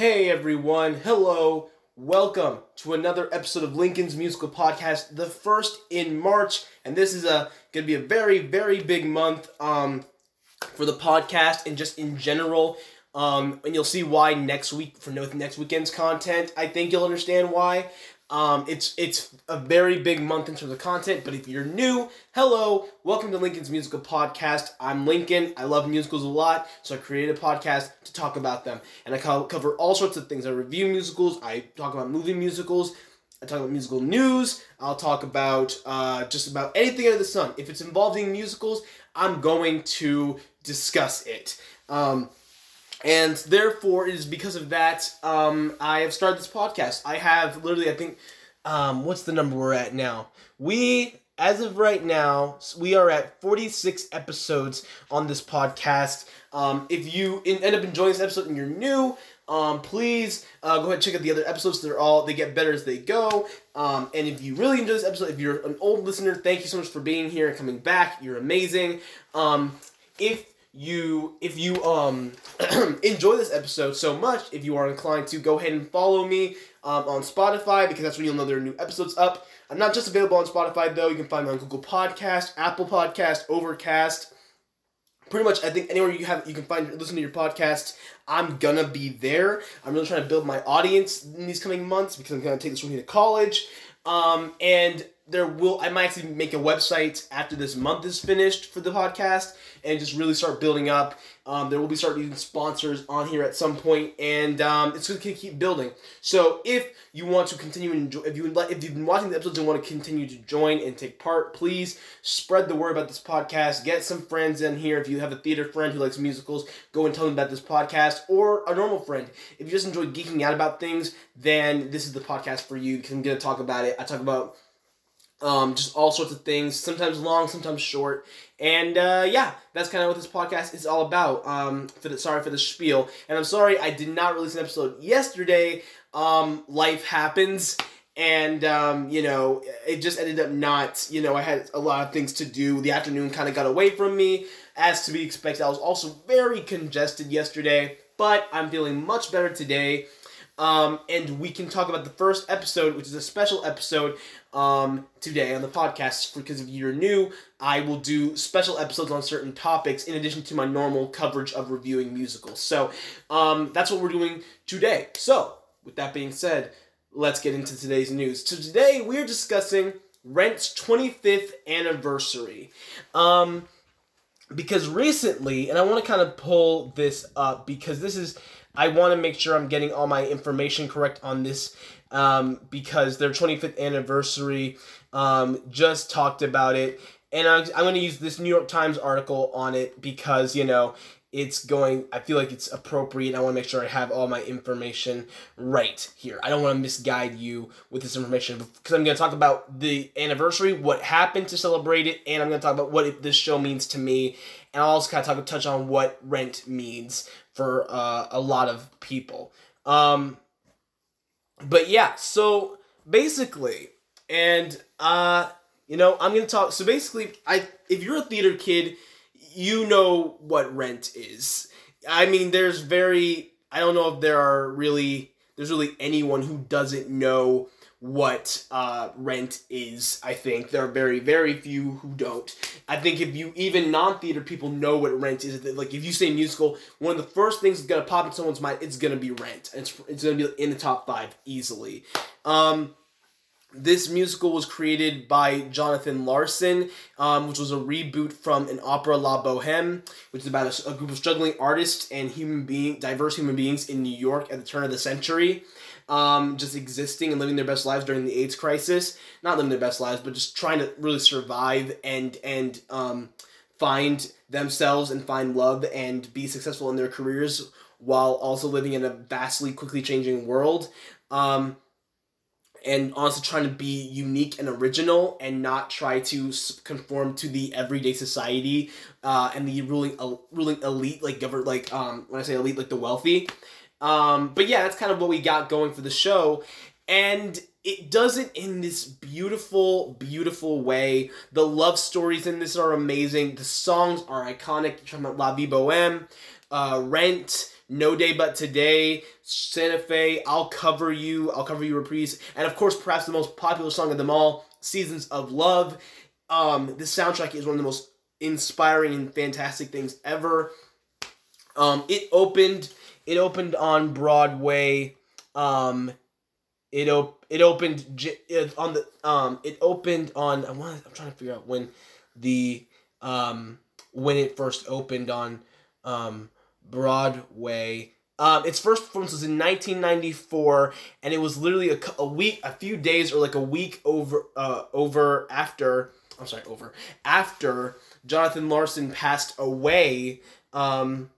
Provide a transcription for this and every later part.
Hey everyone, hello, welcome to another episode of Lincoln's Musical Podcast, the first in March, and this is a gonna be a very, very big month um, for the podcast and just in general. Um, and you'll see why next week for next weekend's content. I think you'll understand why. Um, it's it's a very big month in terms of content, but if you're new, hello, welcome to Lincoln's Musical Podcast. I'm Lincoln. I love musicals a lot, so I created a podcast to talk about them, and I cover all sorts of things. I review musicals. I talk about movie musicals. I talk about musical news. I'll talk about uh, just about anything under the sun. If it's involving musicals, I'm going to discuss it. Um, and therefore, it is because of that um, I have started this podcast. I have literally, I think, um, what's the number we're at now? We, as of right now, we are at 46 episodes on this podcast. Um, if you end up enjoying this episode and you're new, um, please uh, go ahead and check out the other episodes. They're all they get better as they go. Um, and if you really enjoy this episode, if you're an old listener, thank you so much for being here and coming back. You're amazing. Um, if you if you um enjoy this episode so much if you are inclined to go ahead and follow me um, on spotify because that's when you'll know there are new episodes up. I'm not just available on spotify though. You can find me on google podcast apple podcast overcast. Pretty much i think anywhere you have you can find listen to your podcast i'm gonna be there. I'm really trying to build my audience in these coming months because i'm gonna take this with me to college. Um, and there will I might actually make a website after this month is finished for the podcast and just really start building up. Um, there will be starting sponsors on here at some point, and um, it's going to keep building. So if you want to continue and enjoy, if you like, if you've been watching the episodes and want to continue to join and take part, please spread the word about this podcast. Get some friends in here. If you have a theater friend who likes musicals, go and tell them about this podcast, or a normal friend. If you just enjoy geeking out about things, then this is the podcast for you because I'm going to talk about it. I talk about um, just all sorts of things, sometimes long, sometimes short. And uh, yeah, that's kind of what this podcast is all about. Um, for the, sorry for the spiel. And I'm sorry I did not release an episode yesterday. Um, life happens. And, um, you know, it just ended up not, you know, I had a lot of things to do. The afternoon kind of got away from me. As to be expected, I was also very congested yesterday. But I'm feeling much better today. Um, and we can talk about the first episode, which is a special episode um, today on the podcast. Because if you're new, I will do special episodes on certain topics in addition to my normal coverage of reviewing musicals. So um, that's what we're doing today. So, with that being said, let's get into today's news. So, today we're discussing Rent's 25th anniversary. Um, because recently, and I want to kind of pull this up because this is I want to make sure I'm getting all my information correct on this um, because their 25th anniversary um, just talked about it. And I'm, I'm going to use this New York Times article on it because, you know, it's going, I feel like it's appropriate. I want to make sure I have all my information right here. I don't want to misguide you with this information because I'm going to talk about the anniversary, what happened to celebrate it, and I'm going to talk about what this show means to me. And I'll also kind of talk, touch on what rent means for uh, a lot of people. Um, but yeah, so basically, and uh, you know, I'm gonna talk. So basically, I if you're a theater kid, you know what Rent is. I mean, there's very I don't know if there are really there's really anyone who doesn't know what uh, rent is. I think there are very very few who don't. I think if you even non theater people know what rent is. Like if you say musical, one of the first things that's gonna pop in someone's mind it's gonna be Rent. It's it's gonna be in the top five easily. Um, this musical was created by Jonathan Larson, um, which was a reboot from an opera La Boheme, which is about a, a, group of struggling artists and human being, diverse human beings in New York at the turn of the century um, just existing and living their best lives during the AIDS crisis. Not living their best lives, but just trying to really survive and and um, find themselves and find love and be successful in their careers while also living in a vastly quickly changing world. Um, and also trying to be unique and original and not try to conform to the everyday society uh, and the ruling uh, ruling elite like govern like um when I say elite like the wealthy um, but yeah, that's kind of what we got going for the show. And it does it in this beautiful, beautiful way. The love stories in this are amazing. The songs are iconic. You're talking about La Vie Boheme, uh, Rent, No Day But Today, Santa Fe, I'll Cover You, I'll Cover You Reprise, and of course, perhaps the most popular song of them all, Seasons of Love. Um, this soundtrack is one of the most inspiring and fantastic things ever. Um, it opened, it opened on Broadway. Um, it op- it opened j- it, on the um, it opened on I want I'm trying to figure out when the um when it first opened on um Broadway. Um, its first performance was in 1994, and it was literally a, a week, a few days, or like a week over, uh, over after. I'm sorry, over after Jonathan Larson passed away. Um,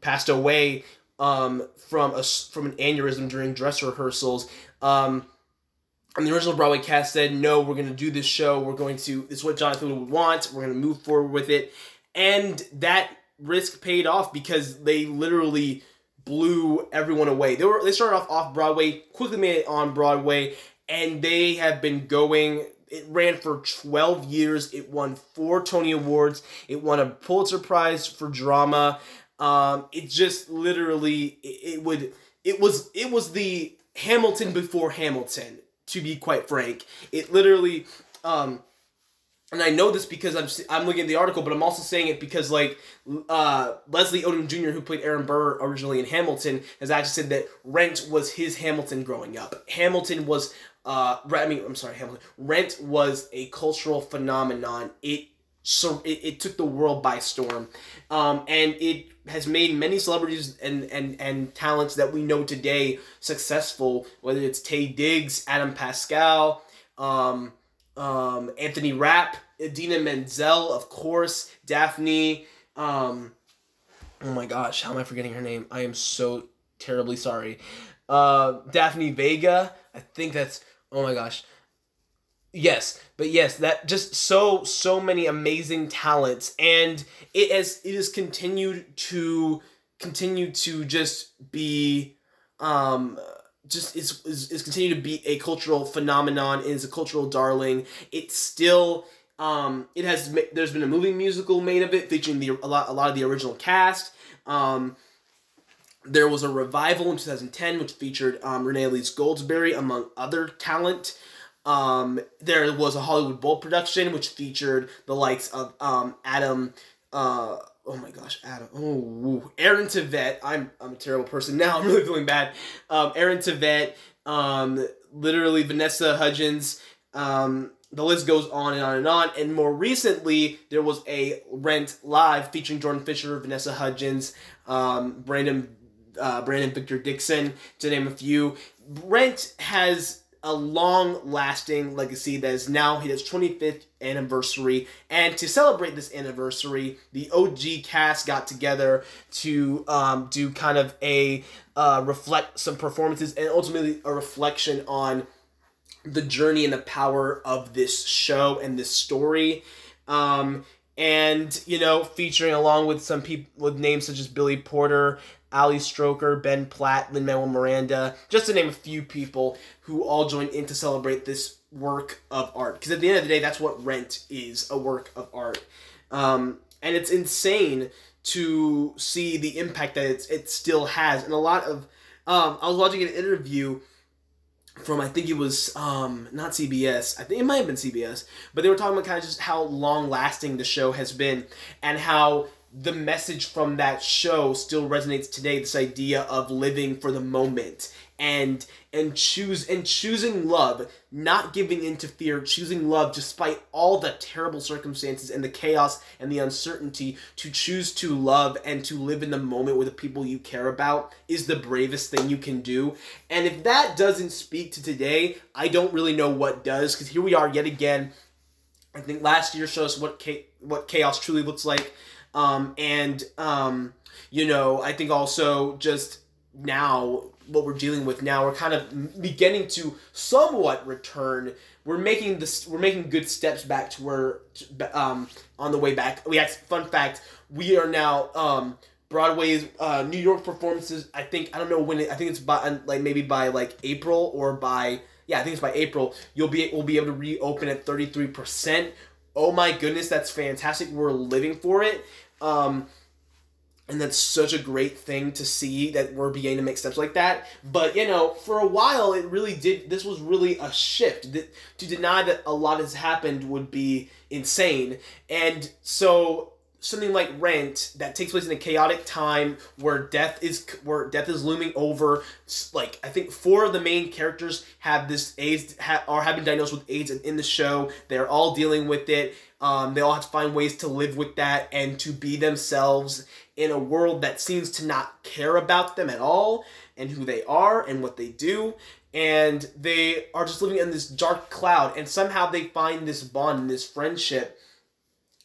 passed away um, from a from an aneurysm during dress rehearsals. Um, and the original Broadway cast said, "No, we're going to do this show. We're going to. This is what Jonathan would want. We're going to move forward with it." And that risk paid off because they literally blew everyone away. They were they started off off Broadway, quickly made it on Broadway, and they have been going. It ran for 12 years. It won four Tony Awards. It won a Pulitzer Prize for drama. Um, it just literally it, it would it was it was the Hamilton before Hamilton. To be quite frank, it literally um, and I know this because I'm I'm looking at the article, but I'm also saying it because like uh, Leslie Odom Jr., who played Aaron Burr originally in Hamilton, has actually said that Rent was his Hamilton growing up. Hamilton was uh, I mean I'm sorry, Hamilton. Rent was a cultural phenomenon. It so it, it took the world by storm, um, and it has made many celebrities and, and, and talents that we know today successful, whether it's Taye Diggs, Adam Pascal, um, um, Anthony Rapp, Idina Menzel, of course, Daphne. Um, oh my gosh, how am I forgetting her name? I am so terribly sorry. Uh, Daphne Vega, I think that's, oh my gosh. Yes, but yes, that just so so many amazing talents, and it has it has continued to continue to just be um just is, is, is continue to be a cultural phenomenon is a cultural darling. It's still um it has there's been a movie musical made of it featuring the a lot a lot of the original cast. Um there was a revival in 2010 which featured um, renee elise goldsberry among other talent um, there was a Hollywood Bowl production which featured the likes of um, Adam. Uh, oh my gosh, Adam. Oh, Aaron Tveit. I'm I'm a terrible person now. I'm really feeling bad. Um, Aaron Tveit. Um, literally Vanessa Hudgens. Um, the list goes on and on and on. And more recently, there was a Rent Live featuring Jordan Fisher, Vanessa Hudgens, um, Brandon uh, Brandon Victor Dixon, to name a few. Rent has a long lasting legacy that is now hit its 25th anniversary. And to celebrate this anniversary, the OG cast got together to um, do kind of a uh, reflect some performances and ultimately a reflection on the journey and the power of this show and this story. Um, and you know, featuring along with some people with names such as Billy Porter, Ali Stroker, Ben Platt, Lin Manuel Miranda, just to name a few people who all joined in to celebrate this work of art. Because at the end of the day, that's what Rent is a work of art. Um, and it's insane to see the impact that it's, it still has. And a lot of. Um, I was watching an interview from I think it was um, not CBS. I think it might have been CBS, but they were talking about kind of just how long lasting the show has been and how the message from that show still resonates today this idea of living for the moment and and choose and choosing love not giving into fear choosing love despite all the terrible circumstances and the chaos and the uncertainty to choose to love and to live in the moment with the people you care about is the bravest thing you can do. And if that doesn't speak to today i don't really know what does because here we are yet again. I think last year shows us what what chaos truly looks like um, and, um, you know, I think also just now, what we're dealing with now, we're kind of beginning to somewhat return. We're making this, we're making good steps back to where, um, on the way back. We actually, fun fact, we are now, um, Broadway's uh, New York performances. I think I don't know when. It, I think it's by like maybe by like April or by yeah. I think it's by April. You'll be we'll be able to reopen at thirty three percent. Oh my goodness, that's fantastic. We're living for it. Um, and that's such a great thing to see that we're beginning to make steps like that. But you know, for a while, it really did. This was really a shift. That to deny that a lot has happened would be insane. And so something like Rent that takes place in a chaotic time where death is where death is looming over. Like I think four of the main characters have this AIDS ha, been diagnosed with AIDS and in the show. They're all dealing with it. Um, they all have to find ways to live with that and to be themselves in a world that seems to not care about them at all and who they are and what they do and they are just living in this dark cloud and somehow they find this bond and this friendship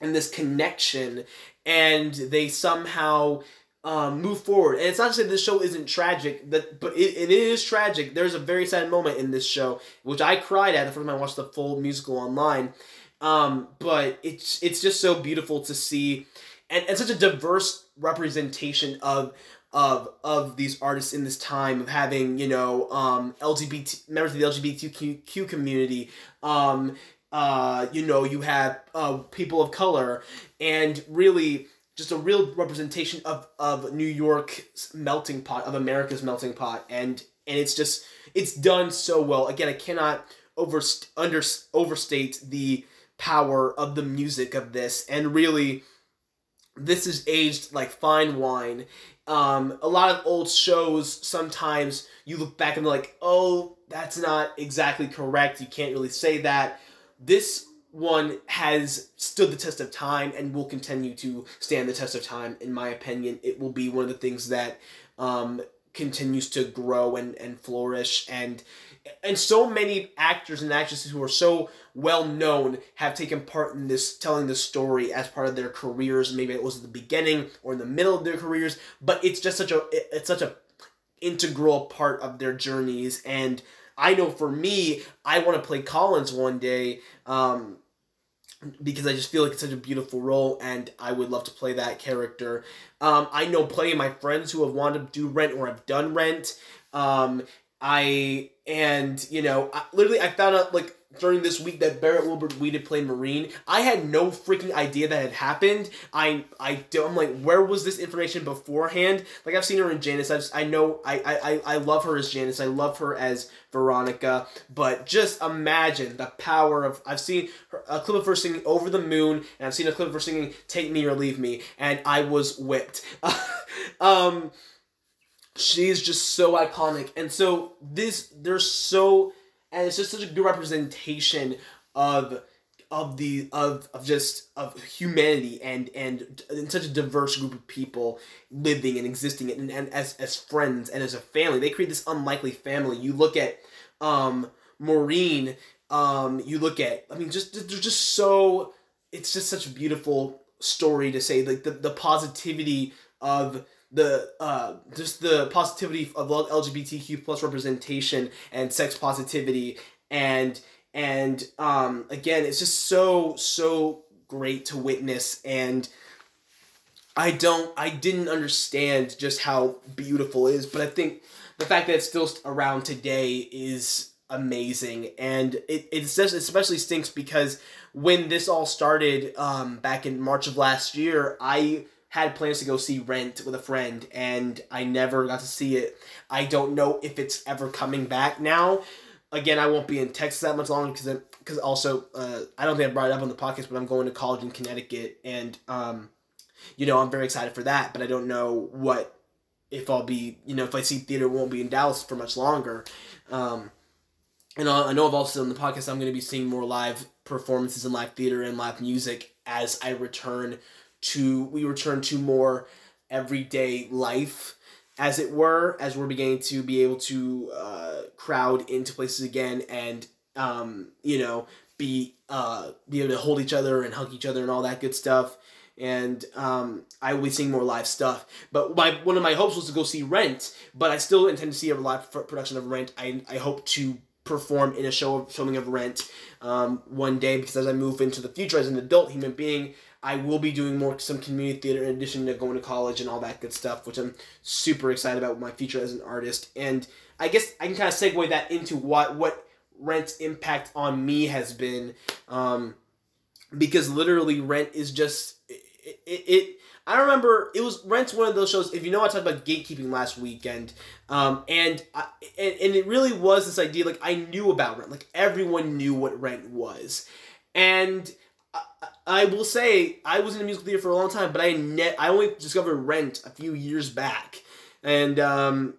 and this connection and they somehow um, move forward and it's not to say this show isn't tragic that but it, it is tragic there's a very sad moment in this show which i cried at the first time i watched the full musical online um, but it's it's just so beautiful to see and, and such a diverse representation of of of these artists in this time of having you know um, LGBT members of the LGBTQ community. Um, uh, you know, you have uh, people of color, and really just a real representation of of New York's melting pot, of America's melting pot, and and it's just it's done so well. Again, I cannot over under overstate the power of the music of this, and really this is aged like fine wine. Um, a lot of old shows, sometimes you look back and like, oh, that's not exactly correct. You can't really say that. This one has stood the test of time and will continue to stand the test of time, in my opinion. It will be one of the things that um, continues to grow and, and flourish. And and so many actors and actresses who are so well known have taken part in this telling the story as part of their careers maybe it was at the beginning or in the middle of their careers but it's just such a it's such a integral part of their journeys and i know for me i want to play collins one day um, because I just feel like it's such a beautiful role and I would love to play that character. Um, I know plenty of my friends who have wanted to do Rent or have done Rent. Um, I and you know I, literally I found out like during this week that Barrett Wilbert Weeded played Maureen. I had no freaking idea that had happened. I I I'm like where was this information beforehand? Like I've seen her in Janis. I just I know I I I love her as Janis. I love her as Veronica. But just imagine the power of I've seen her, a clip of her singing Over the Moon and I've seen a clip of her singing Take Me or Leave Me and I was whipped. um she's just so iconic. And so this there's so and it's just such a good representation of of the of of just of humanity and and in such a diverse group of people living and existing and, and as as friends and as a family. They create this unlikely family. You look at um maureen um you look at i mean just they're just so it's just such a beautiful story to say like the, the positivity of the uh, just the positivity of LGBTQ plus representation and sex positivity. And and um, again it's just so so great to witness. And I don't I didn't understand just how beautiful it is but I think the fact that it's still around today is amazing. And it, it especially stinks because when this all started um, back in March of last year I had plans to go see Rent with a friend, and I never got to see it. I don't know if it's ever coming back now. Again, I won't be in Texas that much longer because because also uh, I don't think I brought it up on the podcast, but I'm going to college in Connecticut, and um, you know I'm very excited for that. But I don't know what if I'll be you know if I see theater won't be in Dallas for much longer. Um, and I know I've also on the podcast I'm going to be seeing more live performances in live theater and live music as I return to we return to more everyday life as it were as we're beginning to be able to uh, crowd into places again and um, you know be uh, be able to hold each other and hug each other and all that good stuff and um, I will be seeing more live stuff. But my one of my hopes was to go see Rent, but I still intend to see a live production of Rent. I, I hope to perform in a show of filming of Rent um, one day because as I move into the future as an adult human being, I will be doing more some community theater in addition to going to college and all that good stuff, which I'm super excited about my future as an artist. And I guess I can kind of segue that into what what Rent's impact on me has been, um, because literally Rent is just it, it, it I remember it was Rent's one of those shows. If you know, I talked about gatekeeping last weekend, um, and, I, and and it really was this idea. Like I knew about Rent, like everyone knew what Rent was, and I, will say I was in a musical theater for a long time, but I net I only discovered Rent a few years back, and um,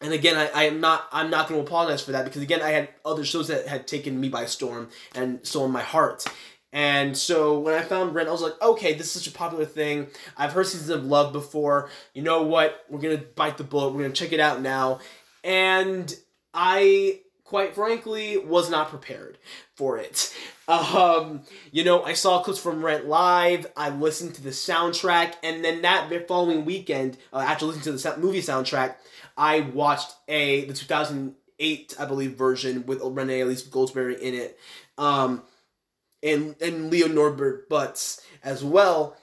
and again, I, I am not I'm not going to apologize for that because again, I had other shows that had taken me by storm and stolen my heart. And so when I found Rent, I was like, okay, this is such a popular thing. I've heard Seasons of Love before. You know what? We're gonna bite the bullet. We're gonna check it out now. And I, quite frankly, was not prepared for it. Um, you know, I saw clips from Rent live. I listened to the soundtrack, and then that following weekend, uh, after listening to the movie soundtrack, I watched a the 2008, I believe, version with Renee Elise Goldsberry in it, um, and and Leo Norbert Butz as well,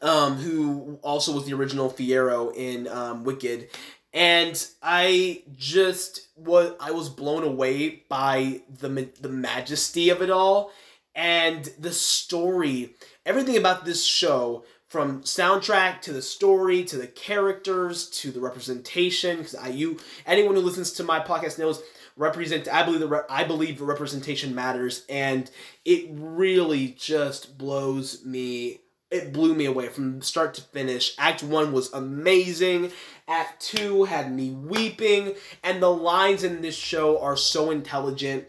um, who also was the original Fiyero in um, Wicked, and I just was I was blown away by the the majesty of it all and the story. Everything about this show from soundtrack to the story to the characters to the representation because I you anyone who listens to my podcast knows represent I believe the I believe representation matters and it really just blows me it blew me away from start to finish. Act 1 was amazing. Act 2 had me weeping and the lines in this show are so intelligent.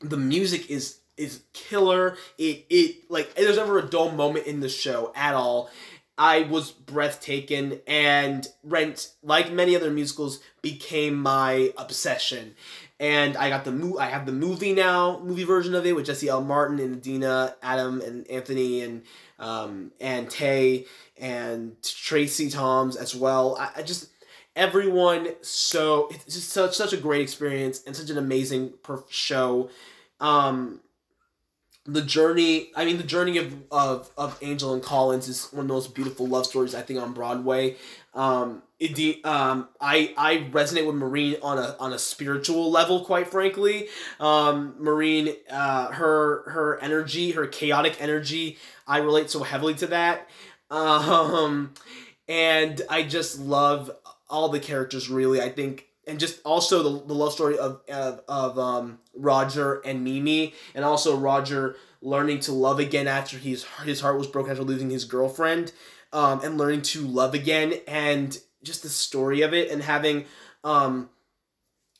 The music is is killer. It it like there's never a dull moment in the show at all. I was breathtaking, and Rent, like many other musicals, became my obsession. And I got the mo- I have the movie now, movie version of it with Jesse L. Martin and Idina, Adam and Anthony and um, and Taye and Tracie Thoms as well. I, I just everyone so it's just such such a great experience and such an amazing show. Um, the journey i mean the journey of, of of angel and collins is one of the most beautiful love stories i think on broadway. Um it um i i resonate with maureen on a on a spiritual level quite frankly. Um Maureen uh her her energy her chaotic energy i relate so heavily to that. Um and i just love all the characters really. I think and just also the, the love story of, of, of um, Roger and Mimi, and also Roger learning to love again after his his heart was broken after losing his girlfriend, um, and learning to love again, and just the story of it, and having um,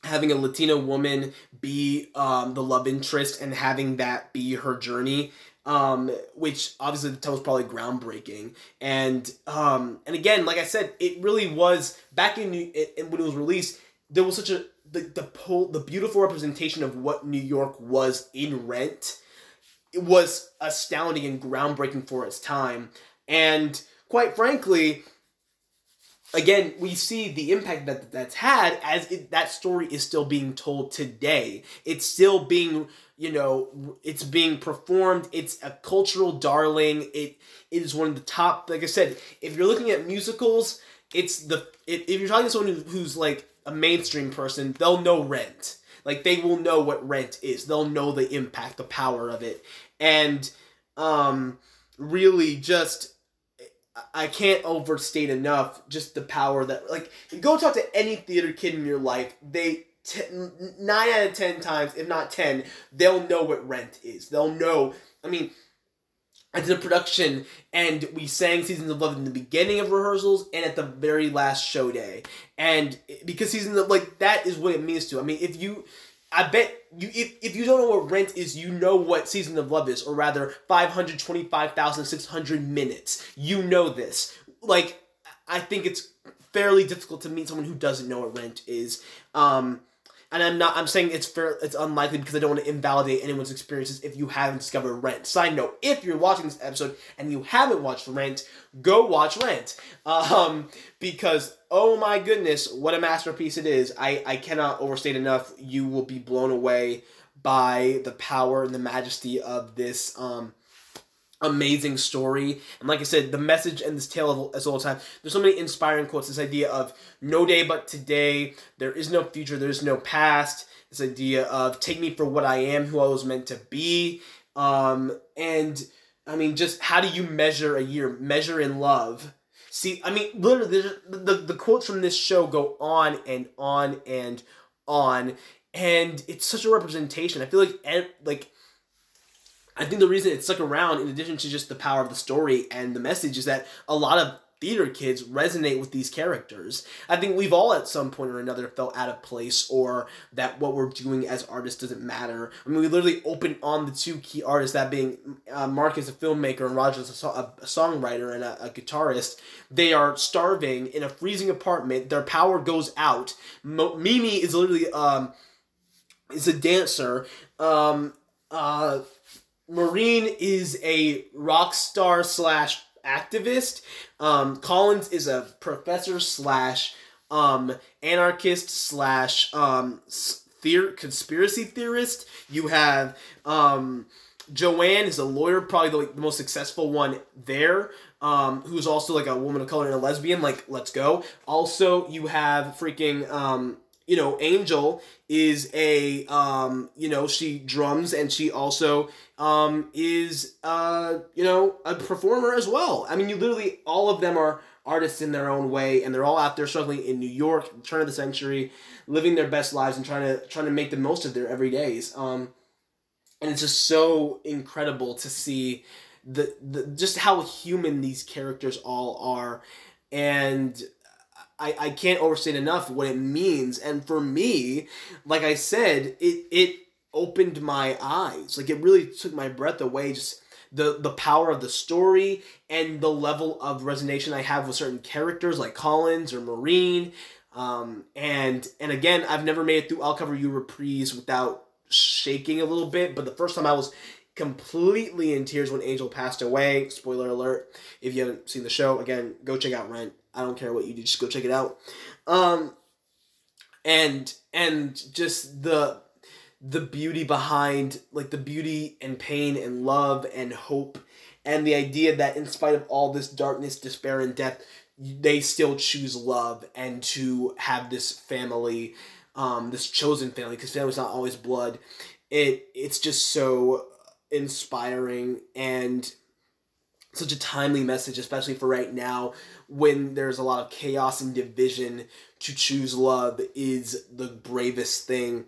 having a Latina woman be um, the love interest, and having that be her journey. Um, which obviously the was probably groundbreaking, and um, and again, like I said, it really was back in, in when it was released there was such a the the pole the beautiful representation of what New York was in Rent. It was astounding and groundbreaking for its time, and quite frankly, again we see the impact that that's had as it, that story is still being told today. It's still being you know it's being performed. It's a cultural darling. It it is one of the top. Like I said, if you're looking at musicals, it's the if you're talking to someone who's like a mainstream person, they'll know Rent. Like they will know what Rent is. They'll know the impact, the power of it, and um, really just I can't overstate enough just the power that like go talk to any theater kid in your life. They t- nine out of ten times, if not ten, they'll know what Rent is. They'll know. I mean I did a production and we sang Seasons of Love in the beginning of rehearsals and at the very last show day. And because Seasons of like that is what it means to. I mean, if you I bet you if, if you don't know what rent is, you know what Season of Love is, or rather 525,600 minutes. You know this. Like I think it's fairly difficult to meet someone who doesn't know what rent is. Um and I'm not. I'm saying it's fair. It's unlikely because I don't want to invalidate anyone's experiences if you haven't discovered Rent. Side note: If you're watching this episode and you haven't watched Rent, go watch Rent. Um, because oh my goodness, what a masterpiece it is! I I cannot overstate enough. You will be blown away by the power and the majesty of this um amazing story. And like I said, the message and this tale of as old time. There's so many inspiring quotes. This idea of no day but today. There is no future. There is no past. This idea of take me for what I am, who I was meant to be. Um, and I mean, just how do you measure a year? Measure in love. See, I mean, literally, the, the, the quotes from this show go on and on and on, and it's such a representation. I feel like, like, I think the reason it stuck around, in addition to just the power of the story and the message, is that a lot of theater kids resonate with these characters. I think we've all at some point or another felt out of place or that what we're doing as artists doesn't matter. I mean, we literally open on the two key artists, that being uh, Marcus, a filmmaker, and Rogers, a, so- a songwriter and a, a, guitarist. They are starving in a freezing apartment. Their power goes out. Mo- Mimi is literally um, is a dancer. Um, uh, Maureen is a rock star slash activist. Um, Collins is a professor slash um, anarchist slash um, theor- conspiracy theorist. You have um, Joanne is a lawyer, probably the, like, the most successful one there. Um, who's also like a woman of color and a lesbian. Like, let's go. Also, you have freaking um, you know, Angel is a, um, you know, she drums and she also um, is, uh, you know, a performer as well. I mean, you literally, all of them are artists in their own way, and they're all out there struggling in New York, turn of the century, living their best lives and trying to trying to make the most of their everydays. Um, and it's just so incredible to see the, the just how human these characters all are, and I, I can't overstate enough what it means. And for me, like I said, it it opened my eyes. Like it really took my breath away. Just the the power of the story and the level of resonation I have with certain characters like Collins or Maureen. Um, and and again, I've never made it through I'll cover you reprise without shaking a little bit. But the first time I was completely in tears when Angel passed away. Spoiler alert! If you haven't seen the show, again, go check out Rent. I don't care what you do, just go check it out. Um, and and just the the beauty behind like the beauty and pain and love and hope and the idea that in spite of all this darkness, despair, and death, they still choose love and to have this family, um, this chosen family, because family's not always blood. It it's just so inspiring and such a timely message, especially for right now when there's a lot of chaos and division. To choose love is the bravest thing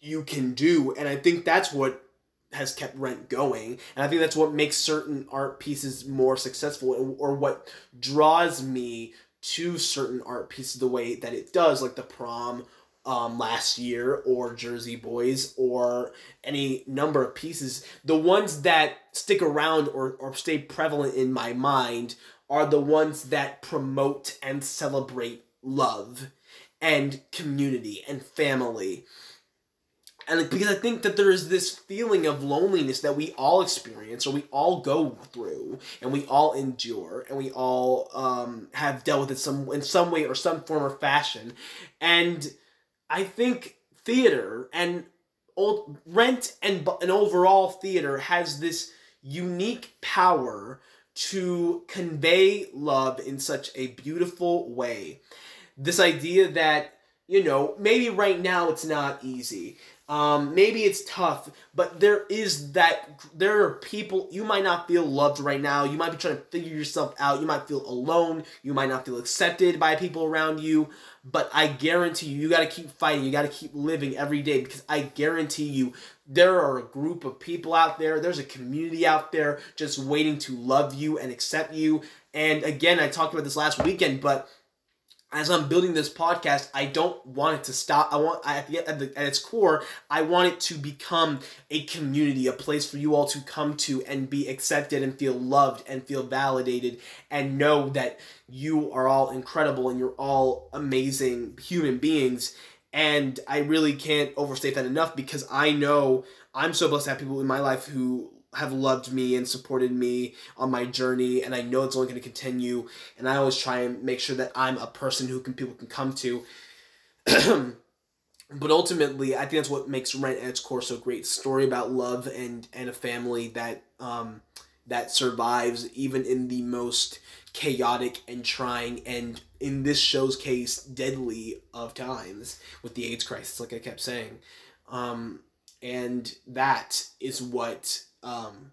you can do. And I think that's what has kept Rent going. And I think that's what makes certain art pieces more successful or what draws me to certain art pieces the way that it does, like the prom um, last year or Jersey Boys or any number of pieces. The ones that stick around or, or stay prevalent in my mind are the ones that promote and celebrate love and community and family. And because I think that there is this feeling of loneliness that we all experience or we all go through and we all endure and we all um, have dealt with it some in some way or some form or fashion. And I think theater and old rent and an overall theater has this unique power to convey love in such a beautiful way. This idea that, you know, maybe right now it's not easy. Um, maybe it's tough, but there is that. There are people you might not feel loved right now. You might be trying to figure yourself out. You might feel alone. You might not feel accepted by people around you. But I guarantee you, you got to keep fighting. You got to keep living every day because I guarantee you, there are a group of people out there. There's a community out there just waiting to love you and accept you. And again, I talked about this last weekend, but as I'm building this podcast, I don't want it to stop. I want at, the, at, the, at its core, I want it to become a community, a place for you all to come to and be accepted and feel loved and feel validated and know that you are all incredible and you're all amazing human beings. And I really can't overstate that enough because I know I'm so blessed to have people in my life who have loved me and supported me on my journey and I know it's only going to continue and I always try and make sure that I'm a person who can people can come to. But ultimately I think that's what makes Rent at its core so great. Story about love and and a family that um that survives even in the most chaotic and trying and in this show's case deadly of times with the AIDS crisis like I kept saying. Um and that is what um,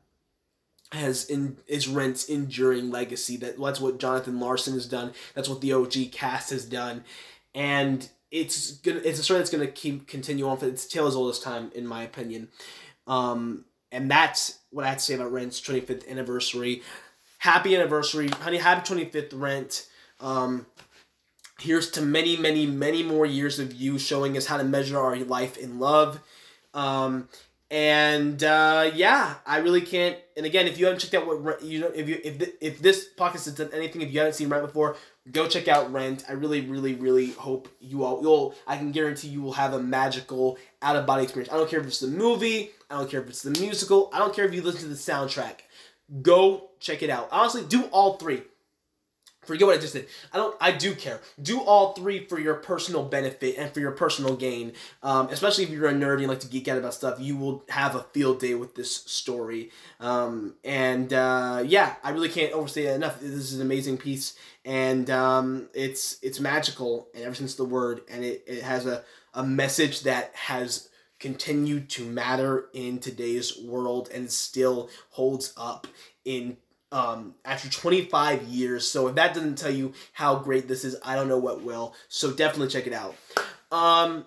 has in is Rent's enduring legacy. That that's what Jonathan Larson has done. That's what the OG cast has done, and it's gonna it's a story that's gonna keep continue on for its tale as old as time, in my opinion. Um, and that's what I have to say about Rent's 25th anniversary. Happy anniversary, honey! Happy 25th Rent. Um, here's to many, many, many more years of you showing us how to measure our life in love. Um, and uh, yeah, I really can't. And again, if you haven't checked out what you know, if you if if this podcast has done anything, if you haven't seen Rent before, go check out Rent. I really, really, really hope you all you'll. I can guarantee you will have a magical out of body experience. I don't care if it's the movie. I don't care if it's the musical. I don't care if you listen to the soundtrack. Go check it out. Honestly, do all three forget what I just did. I don't. I do care. Do all three for your personal benefit and for your personal gain. Um, especially if you're a nerd and you like to geek out about stuff, you will have a field day with this story. Um, and uh, yeah, I really can't overstate it enough. This is an amazing piece, and um, it's it's magical and ever since the word, and it, it has a a message that has continued to matter in today's world and still holds up in um, after 25 years. So if that doesn't tell you how great this is, I don't know what will. So definitely check it out. Um,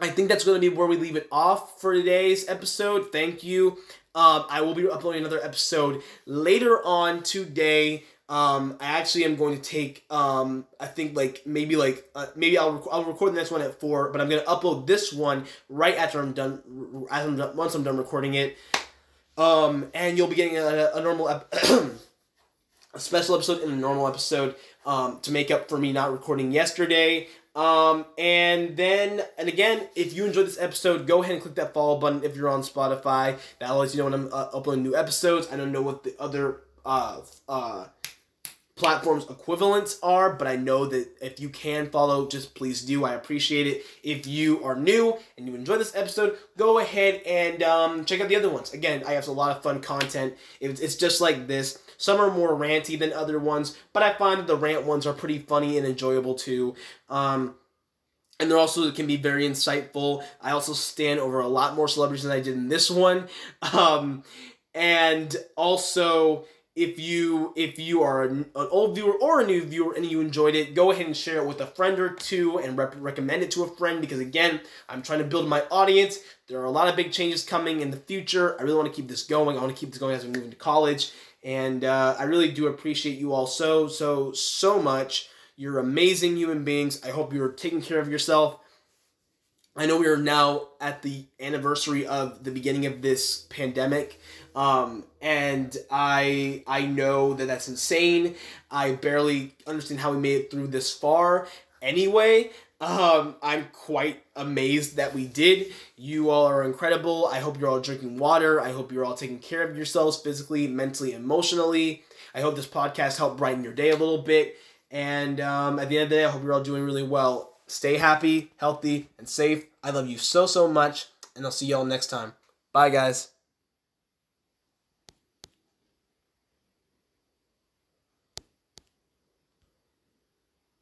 I think that's going to be where we leave it off for today's episode. Thank you. Um, I will be uploading another episode later on today. Um, I actually am going to take, um, I think like maybe like uh, maybe I'll rec- I'll record the next one at four, but I'm gonna upload this one right after I'm done. As I'm done, once I'm done recording it. Um, and you'll be getting a, a normal, ep- a special episode and a normal episode um, to make up for me not recording yesterday. Um, and then, and again, if you enjoyed this episode, go ahead and click that follow button if you're on Spotify. That lets you know when I'm uh, uploading new episodes. I don't know what the other uh, uh, platforms equivalents are, but I know that if you can follow, just please do. I appreciate it. If you are new and you enjoy this episode, go ahead and um, check out the other ones. Again, I have a lot of fun content. It's, just like this. Some are more ranty than other ones, but I find that the rant ones are pretty funny and enjoyable too. Um, and they're also can be very insightful. I also stand over a lot more celebrities than I did in this one. Um, and also if you if you are an, old viewer or a new viewer and you enjoyed it go ahead and share it with a friend or two and rep- recommend it to a friend because again i'm trying to build my audience. There are a lot of big changes coming in the future. I really want to keep this going. I want to keep this going as we move into college. And uh, i really do appreciate you all so so so much. You're amazing human beings. I hope you're taking care of yourself. I know we are now at the anniversary of the beginning of this pandemic, um, and I I know that that's insane. I barely understand how we made it through this far. Anyway, um, I'm quite amazed that we did. You all are incredible. I hope you're all drinking water. I hope you're all taking care of yourselves physically, mentally, emotionally. I hope this podcast helped brighten your day a little bit. And um, at the end of the day, I hope you're all doing really well. Stay happy, healthy, and safe. I love you so, so much, and I'll see y'all next time. Bye, guys.